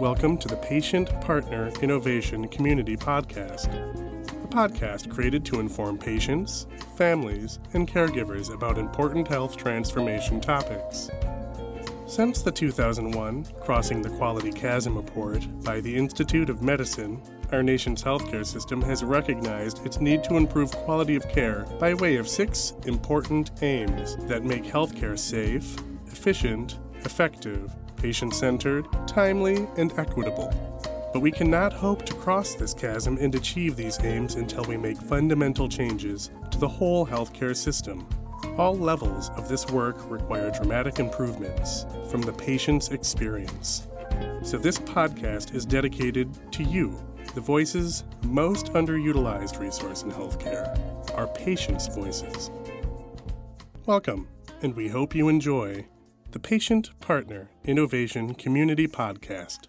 Welcome to the Patient Partner Innovation Community Podcast, a podcast created to inform patients, families, and caregivers about important health transformation topics. Since the 2001 Crossing the Quality Chasm report by the Institute of Medicine, our nation's healthcare system has recognized its need to improve quality of care by way of six important aims that make healthcare safe, efficient, effective, patient centered, timely, and equitable. But we cannot hope to cross this chasm and achieve these aims until we make fundamental changes to the whole healthcare system. All levels of this work require dramatic improvements from the patient's experience. So, this podcast is dedicated to you, the voices most underutilized resource in healthcare, our patients' voices. Welcome, and we hope you enjoy the Patient Partner Innovation Community Podcast.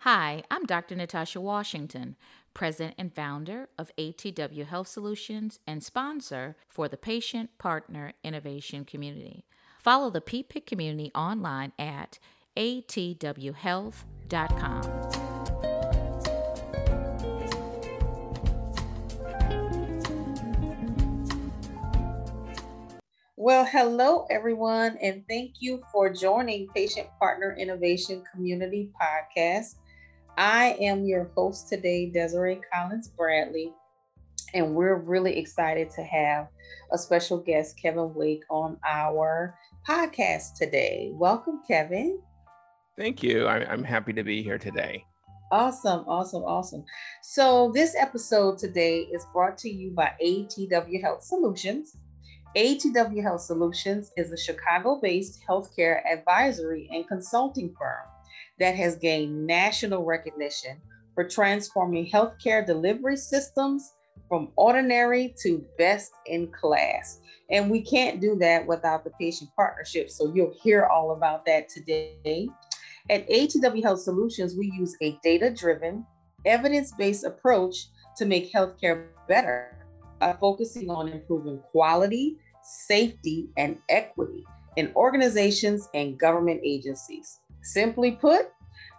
Hi, I'm Dr. Natasha Washington, President and founder of ATW Health Solutions and sponsor for the Patient Partner Innovation Community. Follow the PPIC community online at atwhealth.com. Well, hello, everyone, and thank you for joining Patient Partner Innovation Community Podcast. I am your host today, Desiree Collins Bradley, and we're really excited to have a special guest, Kevin Wake, on our podcast today. Welcome, Kevin. Thank you. I'm happy to be here today. Awesome, awesome, awesome. So, this episode today is brought to you by ATW Health Solutions. ATW Health Solutions is a Chicago based healthcare advisory and consulting firm that has gained national recognition for transforming healthcare delivery systems from ordinary to best in class. And we can't do that without the patient partnership. So you'll hear all about that today. At ATW Health Solutions, we use a data driven, evidence based approach to make healthcare better by focusing on improving quality, safety, and equity in organizations and government agencies. Simply put,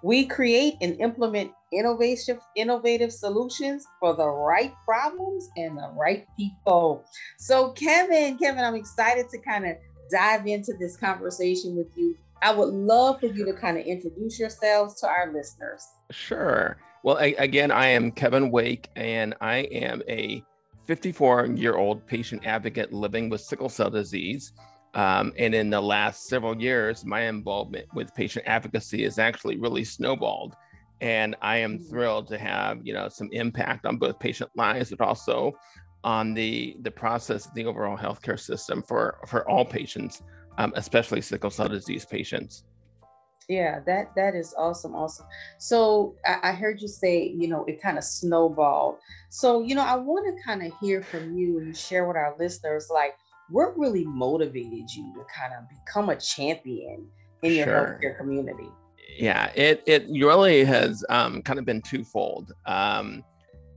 we create and implement innovative, innovative solutions for the right problems and the right people. So, Kevin, Kevin, I'm excited to kind of dive into this conversation with you. I would love for you to kind of introduce yourselves to our listeners. Sure. Well, I, again, I am Kevin Wake, and I am a 54 year old patient advocate living with sickle cell disease. Um, and in the last several years, my involvement with patient advocacy has actually really snowballed. And I am mm. thrilled to have, you know, some impact on both patient lives, but also on the the process of the overall healthcare system for for all patients, um, especially sickle cell disease patients. Yeah, that that is awesome, awesome. So I, I heard you say, you know, it kind of snowballed. So you know, I want to kind of hear from you and share with our listeners, like, what really motivated you to kind of become a champion in your sure. healthcare community? Yeah, it it really has um, kind of been twofold. Um,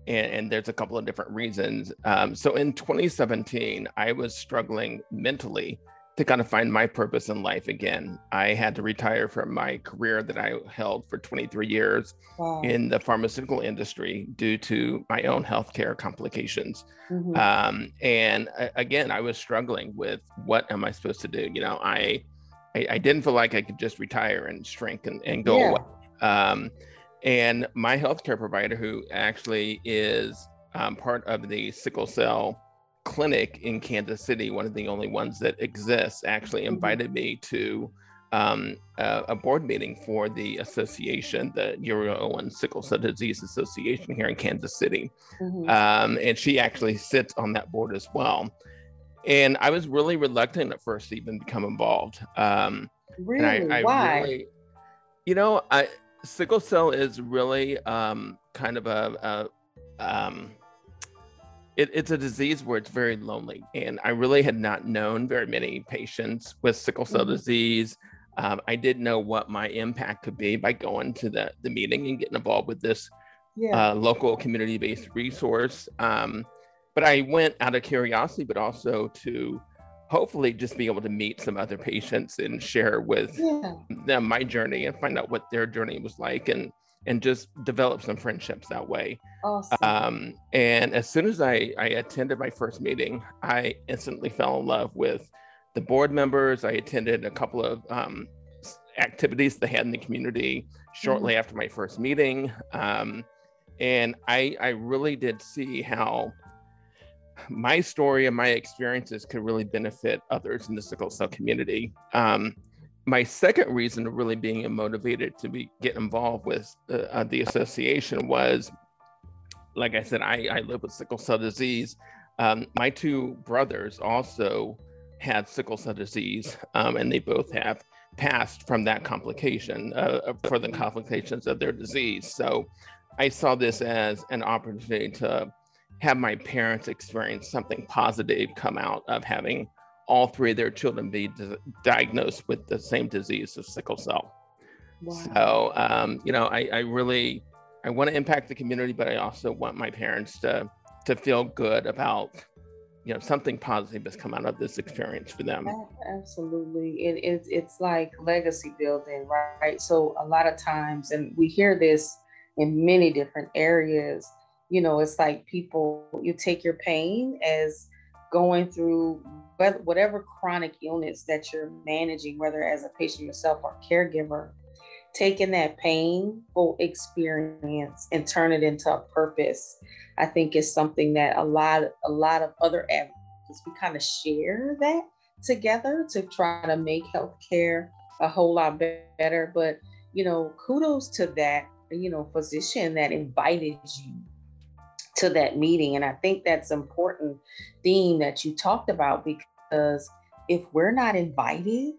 and, and, there's a couple of different reasons. Um, so in 2017, I was struggling mentally to kind of find my purpose in life again. I had to retire from my career that I held for 23 years wow. in the pharmaceutical industry due to my own healthcare complications. Mm-hmm. Um, and I, again, I was struggling with what am I supposed to do? You know, I, I, I didn't feel like I could just retire and shrink and, and go yeah. away. Um, and my healthcare provider, who actually is um, part of the sickle cell clinic in Kansas City, one of the only ones that exists, actually mm-hmm. invited me to um, a, a, board meeting for the association, the Neuro and Sickle Cell Disease Association here in Kansas City. Mm-hmm. Um, and she actually sits on that board as well. And I was really reluctant at first to even become involved. Um, really? I, I Why? Really, you know, I, sickle cell is really um, kind of a, a um, it, it's a disease where it's very lonely. And I really had not known very many patients with sickle cell mm-hmm. disease. Um, I didn't know what my impact could be by going to the, the meeting and getting involved with this yeah. uh, local community based resource. Um, but I went out of curiosity, but also to hopefully just be able to meet some other patients and share with yeah. them my journey and find out what their journey was like and and just develop some friendships that way. Awesome. Um, and as soon as I, I attended my first meeting, I instantly fell in love with the board members. I attended a couple of um, activities they had in the community shortly mm-hmm. after my first meeting. Um, and I, I really did see how my story and my experiences could really benefit others in the sickle cell community. Um, my second reason of really being motivated to be get involved with uh, uh, the association was, like I said, I, I live with sickle cell disease. Um, my two brothers also had sickle cell disease, um, and they both have passed from that complication uh, for the complications of their disease. So I saw this as an opportunity to have my parents experience something positive come out of having all three of their children be di- diagnosed with the same disease of sickle cell. Wow. So, um, you know, I, I really, I want to impact the community, but I also want my parents to, to feel good about, you know, something positive has come out of this experience for them. Absolutely. It, it, it's like legacy building, right? So a lot of times, and we hear this in many different areas, you know, it's like people, you take your pain as going through whatever chronic illness that you're managing, whether as a patient yourself or caregiver, taking that painful experience and turn it into a purpose, I think is something that a lot, a lot of other advocates we kind of share that together to try to make healthcare a whole lot better. But you know, kudos to that, you know, physician that invited you to that meeting. And I think that's important theme that you talked about because if we're not invited,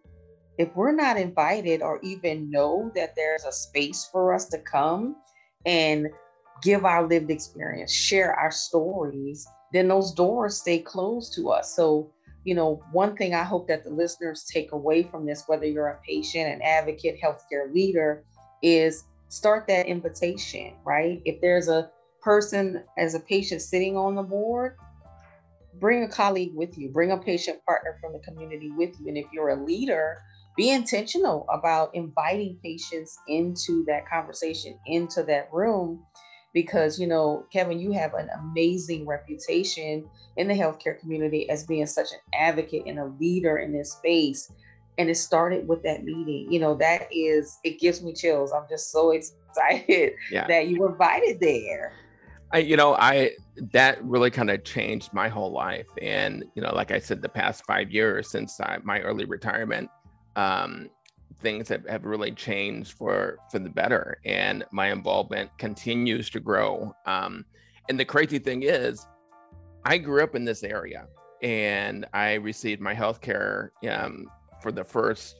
if we're not invited or even know that there's a space for us to come and give our lived experience, share our stories, then those doors stay closed to us. So, you know, one thing I hope that the listeners take away from this, whether you're a patient, an advocate, healthcare leader, is start that invitation, right? If there's a person as a patient sitting on the board, bring a colleague with you, bring a patient partner from the community with you. And if you're a leader, be intentional about inviting patients into that conversation, into that room, because, you know, Kevin, you have an amazing reputation in the healthcare community as being such an advocate and a leader in this space. And it started with that meeting. You know, that is, it gives me chills. I'm just so excited yeah. that you were invited there. I, you know, I that really kind of changed my whole life, and you know, like I said, the past five years since I, my early retirement, um, things have, have really changed for for the better, and my involvement continues to grow. Um, and the crazy thing is, I grew up in this area, and I received my health care um, for the first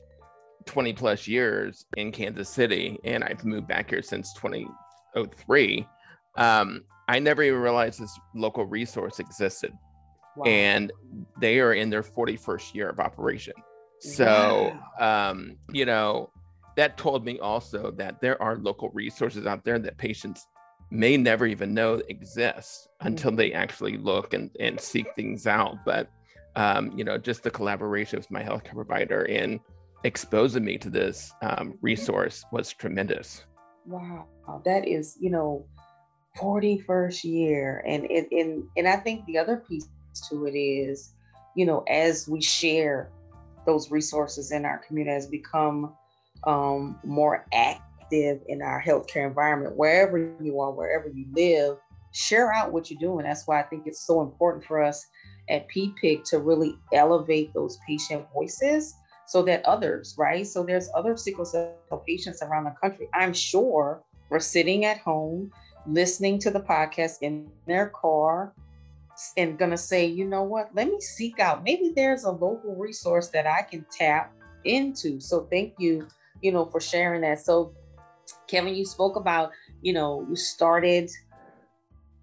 20 plus years in Kansas City, and I've moved back here since 2003. Um, I never even realized this local resource existed. Wow. And they are in their 41st year of operation. So, wow. um, you know, that told me also that there are local resources out there that patients may never even know exist until they mm-hmm. actually look and, and seek things out. But, um, you know, just the collaboration with my healthcare provider in exposing me to this um, resource was tremendous. Wow, that is, you know, 41st year. And, and, and, and I think the other piece to it is, you know, as we share those resources in our community, has become um, more active in our healthcare environment, wherever you are, wherever you live, share out what you're doing. That's why I think it's so important for us at PPIC to really elevate those patient voices so that others, right? So there's other sickle cell patients around the country. I'm sure we're sitting at home listening to the podcast in their car and gonna say, you know what, let me seek out. Maybe there's a local resource that I can tap into. So thank you, you know, for sharing that. So Kevin, you spoke about, you know, you started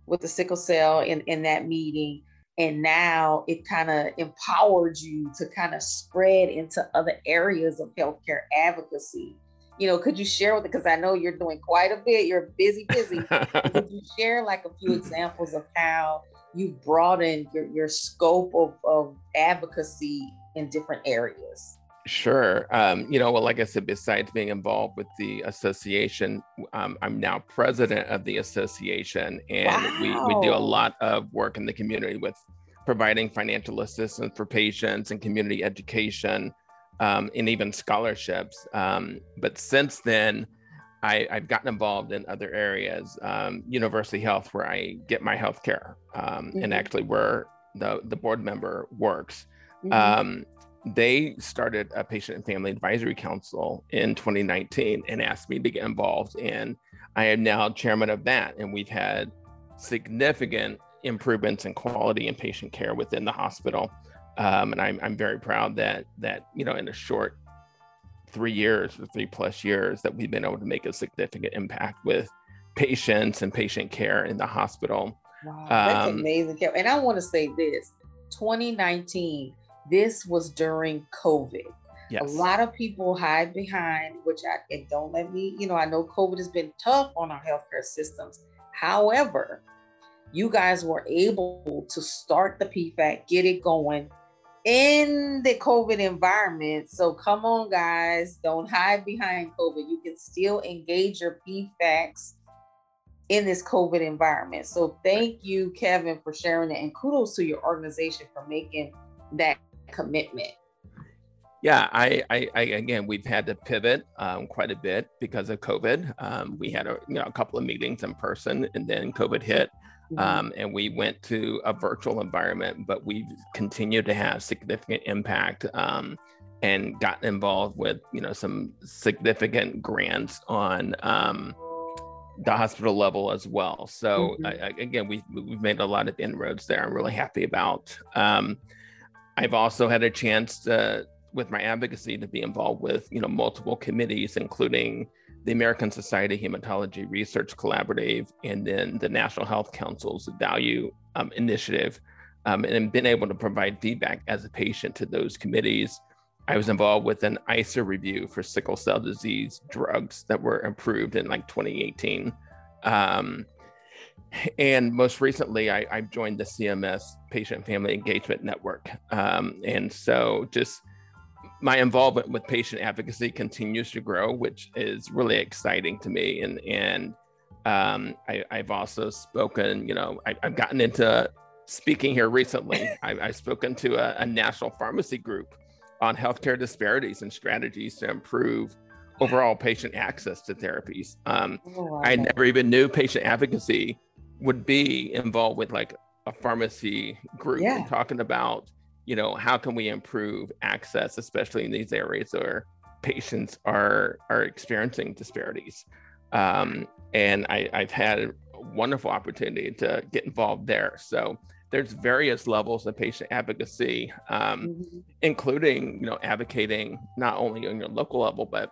with the sickle cell in, in that meeting and now it kind of empowered you to kind of spread into other areas of healthcare advocacy you know, could you share with it? Because I know you're doing quite a bit. You're busy, busy. could you share like a few examples of how you've broadened your, your scope of, of advocacy in different areas? Sure. Um, you know, well, like I said, besides being involved with the association, um, I'm now president of the association, and wow. we, we do a lot of work in the community with providing financial assistance for patients and community education, um, and even scholarships. Um, but since then, I, have gotten involved in other areas, um, University Health, where I get my health care, um, mm-hmm. and actually where the, the board member works. Mm-hmm they started a patient and family advisory council in 2019 and asked me to get involved. And I am now chairman of that. And we've had significant improvements in quality and patient care within the hospital. Um, and I'm, I'm very proud that that you know in a short three years or three plus years that we've been able to make a significant impact with patients and patient care in the hospital. Wow, that's um, amazing. And I want to say this 2019 this was during COVID. Yes. A lot of people hide behind, which I and don't let me, you know, I know COVID has been tough on our healthcare systems. However, you guys were able to start the PFAC, get it going in the COVID environment. So come on, guys, don't hide behind COVID. You can still engage your PFACs in this COVID environment. So thank you, Kevin, for sharing it, and kudos to your organization for making that commitment? Yeah, I, I, I, again, we've had to pivot um, quite a bit because of COVID. Um, we had a, you know, a couple of meetings in person, and then COVID hit. Um, and we went to a virtual environment. But we've continued to have significant impact um, and gotten involved with, you know, some significant grants on um, the hospital level as well. So mm-hmm. I, again, we we've made a lot of inroads there. I'm really happy about. Um, I've also had a chance to, with my advocacy to be involved with you know multiple committees, including the American Society of Hematology Research Collaborative and then the National Health Council's Value um, Initiative, um, and been able to provide feedback as a patient to those committees. I was involved with an ICER review for sickle cell disease drugs that were approved in like 2018. Um, and most recently, I, have joined the CMS Patient Family Engagement Network. Um, and so just my involvement with patient advocacy continues to grow, which is really exciting to me. And, and um, I, have also spoken, you know, I, have gotten into speaking here recently. I, have spoken to a, a national pharmacy group on healthcare disparities and strategies to improve overall patient access to therapies. Um, oh, I never even knew patient advocacy would be involved with like a pharmacy group yeah. talking about you know how can we improve access especially in these areas where patients are are experiencing disparities um, and I, i've had a wonderful opportunity to get involved there so there's various levels of patient advocacy um, mm-hmm. including you know advocating not only on your local level but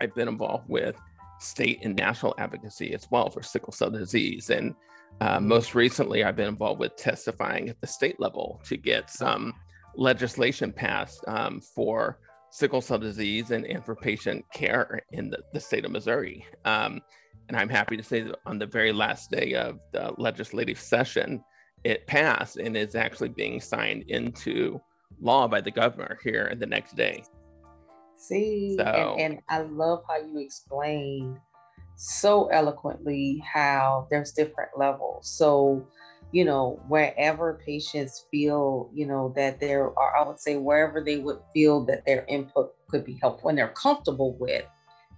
i've been involved with state and national advocacy as well for sickle cell disease. And uh, most recently, I've been involved with testifying at the state level to get some legislation passed um, for sickle cell disease and, and for patient care in the, the state of Missouri. Um, and I'm happy to say that on the very last day of the legislative session, it passed and is actually being signed into law by the governor here in the next day. See, so, and, and I love how you explain so eloquently how there's different levels. So, you know, wherever patients feel, you know, that there are, I would say, wherever they would feel that their input could be helpful and they're comfortable with,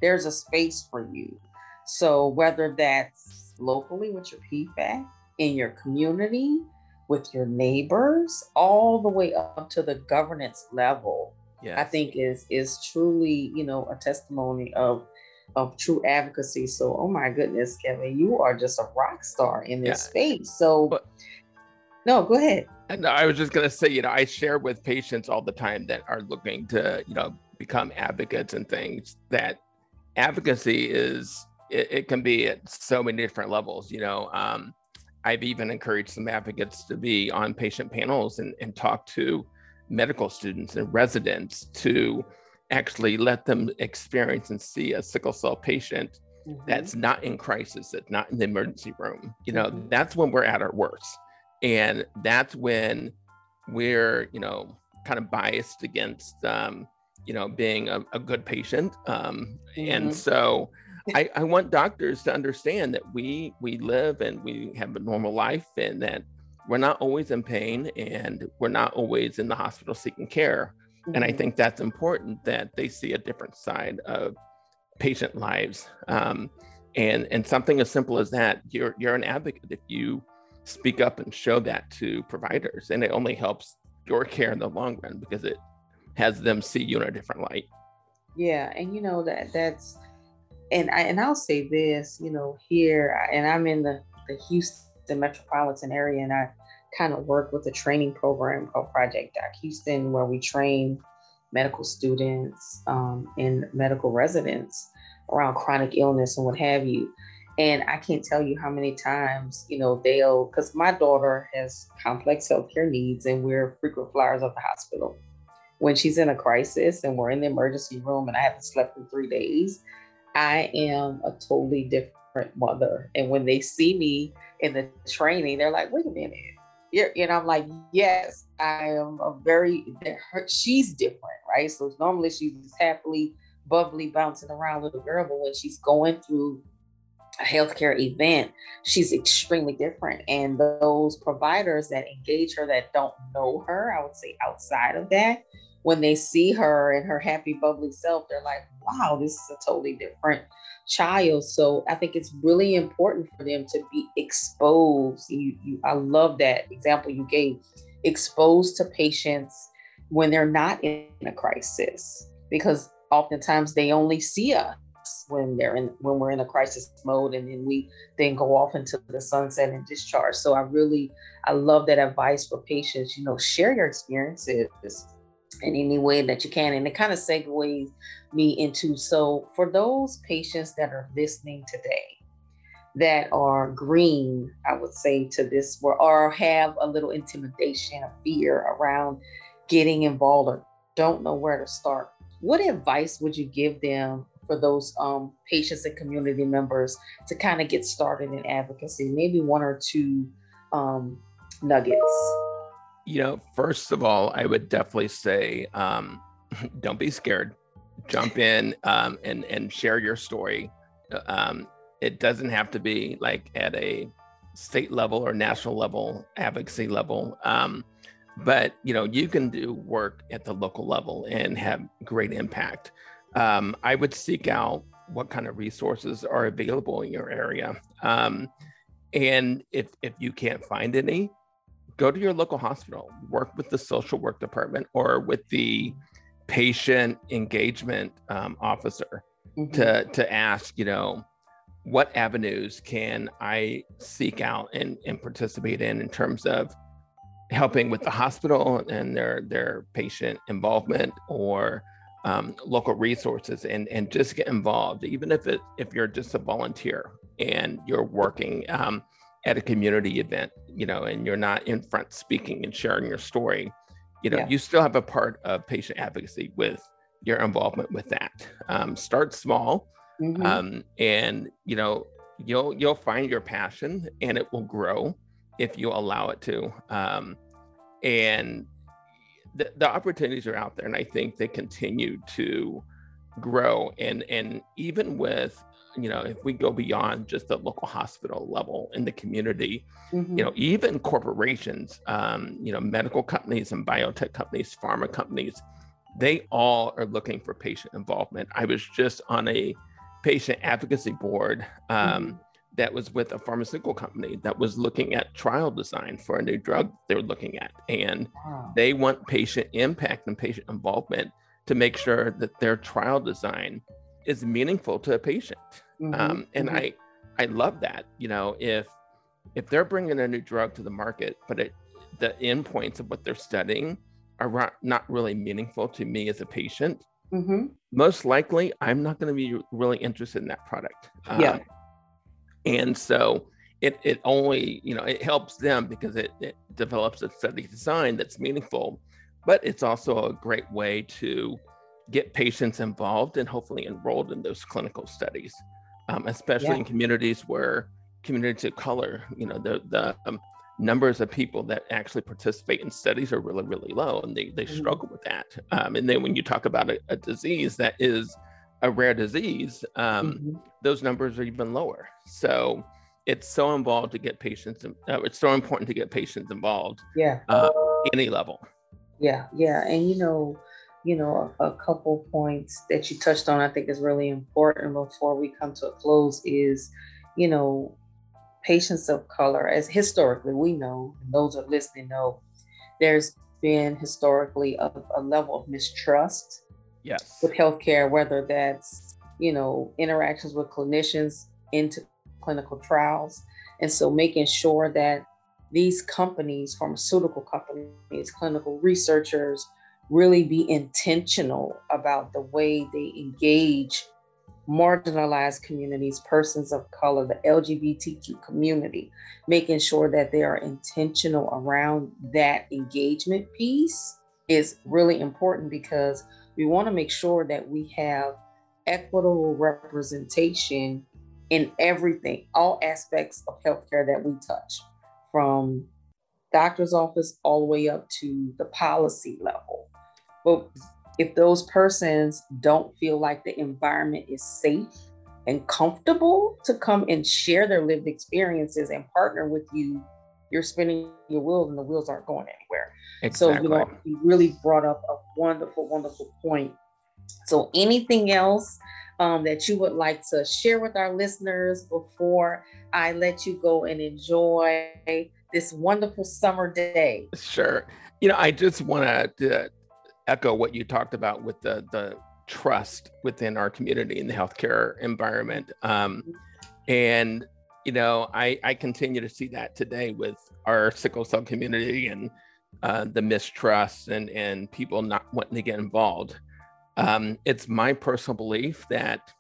there's a space for you. So, whether that's locally with your PFAC, in your community, with your neighbors, all the way up to the governance level, yes. I think is is truly, you know, a testimony of of true advocacy. So, oh my goodness, Kevin, you are just a rock star in this yeah. space. So, but, no, go ahead. And I was just gonna say, you know, I share with patients all the time that are looking to, you know, become advocates and things that advocacy is it, it can be at so many different levels. You know, um, I've even encouraged some advocates to be on patient panels and, and talk to medical students and residents to actually let them experience and see a sickle cell patient mm-hmm. that's not in crisis, that's not in the emergency room. You know, mm-hmm. that's when we're at our worst. And that's when we're, you know, kind of biased against um, you know being a, a good patient um, mm-hmm. and so I, I want doctors to understand that we we live and we have a normal life and that we're not always in pain and we're not always in the hospital seeking care mm-hmm. and i mm-hmm. think that's important that they see a different side of patient lives um, and and something as simple as that you're you're an advocate if you speak up and show that to providers and it only helps your care in the long run because it has them see you in a different light yeah and you know that that's and I, and I'll say this, you know, here and I'm in the the Houston metropolitan area, and I kind of work with a training program called Project DOCC Houston, where we train medical students um, and medical residents around chronic illness and what have you. And I can't tell you how many times, you know, they'll, because my daughter has complex healthcare needs and we're frequent flyers of the hospital. When she's in a crisis and we're in the emergency room and I haven't slept in three days, I am a totally different mother. And when they see me in the training, they're like, wait a minute. And I'm like, yes, I am a very, she's different, right? So normally she's happily, bubbly, bouncing around with little girl, but when she's going through a healthcare event, she's extremely different. And those providers that engage her that don't know her, I would say outside of that, when they see her and her happy, bubbly self, they're like, wow, this is a totally different child. So I think it's really important for them to be exposed. You, you, I love that example you gave, exposed to patients when they're not in a crisis, because oftentimes they only see us when they're in when we're in a crisis mode and then we then go off into the sunset and discharge so i really i love that advice for patients you know share your experiences in any way that you can. And it kind of segues me into so for those patients that are listening today that are green, I would say to this, or, or have a little intimidation or fear around getting involved or don't know where to start, what advice would you give them for those um, patients and community members to kind of get started in advocacy? Maybe one or two um, nuggets. You know, first of all, I would definitely say um, don't be scared. Jump in um, and and share your story. Um, it doesn't have to be like at a state level or national level, advocacy level. Um, but you know, you can do work at the local level and have great impact. Um, I would seek out what kind of resources are available in your area. Um, and if if you can't find any, go to your local hospital, work with the social work department or with the patient engagement um, officer mm-hmm. to to ask, you know, what avenues can I seek out and, and participate in in terms of helping with the hospital and their their patient involvement or um, local resources and and just get involved even if it if you're just a volunteer and you're working um, at a community event, you know, and you're not in front speaking and sharing your story, you know, yeah. you still have a part of patient advocacy with your involvement with that. Um, start small, mm-hmm. um, and you know, you'll you'll find your passion, and it will grow if you allow it to. Um, and the, the opportunities are out there, and I think they continue to grow. And and even with you know, if we go beyond just the local hospital level in the community, mm-hmm. you know, even corporations, um, you know, medical companies and biotech companies, pharma companies, they all are looking for patient involvement. I was just on a patient advocacy board um, mm-hmm. That was with a pharmaceutical company that was looking at trial design for a new drug they're looking at. And wow. they want patient impact and patient involvement to make sure that their trial design is meaningful to a patient. Mm-hmm. Um, and mm-hmm. I I love that. You know, if if they're bringing a new drug to the market, but it, the endpoints of what they're studying are not really meaningful to me as a patient, mm-hmm. most likely I'm not going to be really interested in that product. Um, yeah. And so it, it only, you know, it helps them because it, it develops a study design that's meaningful, but it's also a great way to get patients involved and hopefully enrolled in those clinical studies, um, especially yeah. in communities where communities of color, you know, the the um, numbers of people that actually participate in studies are really, really low, and they, they mm-hmm. struggle with that. Um, and then when you talk about a, a, disease that is a rare disease, um, mm-hmm. those numbers are even lower. So it's so involved to get patients. Uh, it's so important to get patients involved. Yeah. Uh, any level. Yeah, yeah, and you know, you know, a, a couple points that you touched on, I think is really important before we come to a close. Is you know, patients of color, as historically we know, and those are listening know, there's been historically a, a level of mistrust yes. with healthcare, whether that's, you know, interactions with clinicians into clinical trials. And so making sure that these companies, pharmaceutical companies, clinical researchers, really be intentional about the way they engage marginalized communities, persons of color, the LGBTQ community, making sure that they are intentional around that engagement piece is really important because we want to make sure that we have equitable representation in everything, all aspects of healthcare that we touch, from doctor's office all the way up to the policy level. But if those persons don't feel like the environment is safe and comfortable to come and share their lived experiences and partner with you, you're spinning your wheels and the wheels aren't going anywhere. Exactly. So, you know, you really brought up a wonderful, wonderful point. So, anything else um, that you would like to share with our listeners before I let you go and enjoy this wonderful summer day? Sure. You know, I just want to echo what you talked about with the the trust within our community in the healthcare environment. Um, and you know, I I continue to see that today with our sickle cell community and uh, the mistrust and and people not wanting to get involved. Um, it's my personal belief that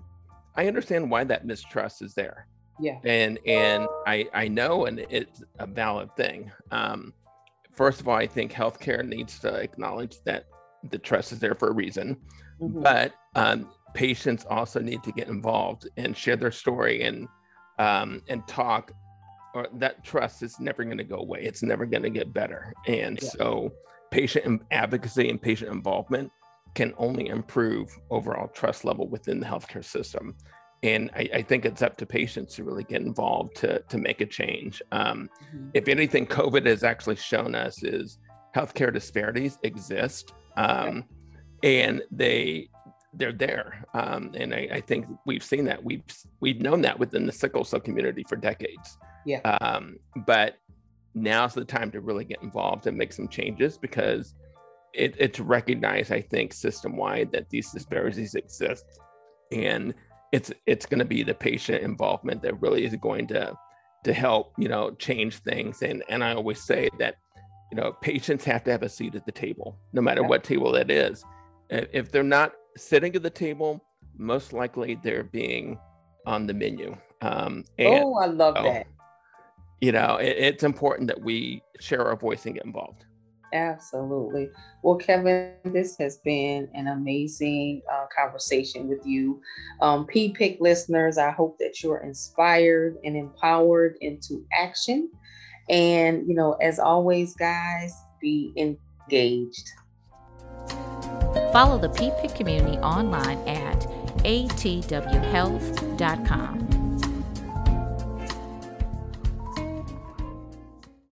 I understand why that mistrust is there. Yeah. And and I I know and it's a valid thing. Um, first of all, I think healthcare needs to acknowledge that the trust is there for a reason. Mm-hmm. But um, patients also need to get involved and share their story and um, and talk. Or that trust is never going to go away. It's never going to get better. And yeah. so, patient advocacy and patient involvement can only improve overall trust level within the healthcare system. And I, I think it's up to patients to really get involved to to make a change. Um, mm-hmm. If anything, COVID has actually shown us is healthcare disparities exist um, and they they're there. Um, and I, I, think we've seen that. We've we've known that within the sickle cell community for decades. Yeah. Um, but now's the time to really get involved and make some changes because it, it's recognized, I think, system wide that these disparities exist, and it's it's going to be the patient involvement that really is going to to help you know change things. And and I always say that you know, patients have to have a seat at the table, no matter yeah. what table that is. If they're not sitting at the table, most likely they're being on the menu. Um, and, oh, I love that. You know, it, it's important that we share our voice and get involved. Absolutely. Well, Kevin, this has been an amazing uh, conversation with you. Um, PPIC listeners, I hope that you're inspired and empowered into action and, you know, as always, guys, be engaged. Follow the PPIC community online at atwhealth.com.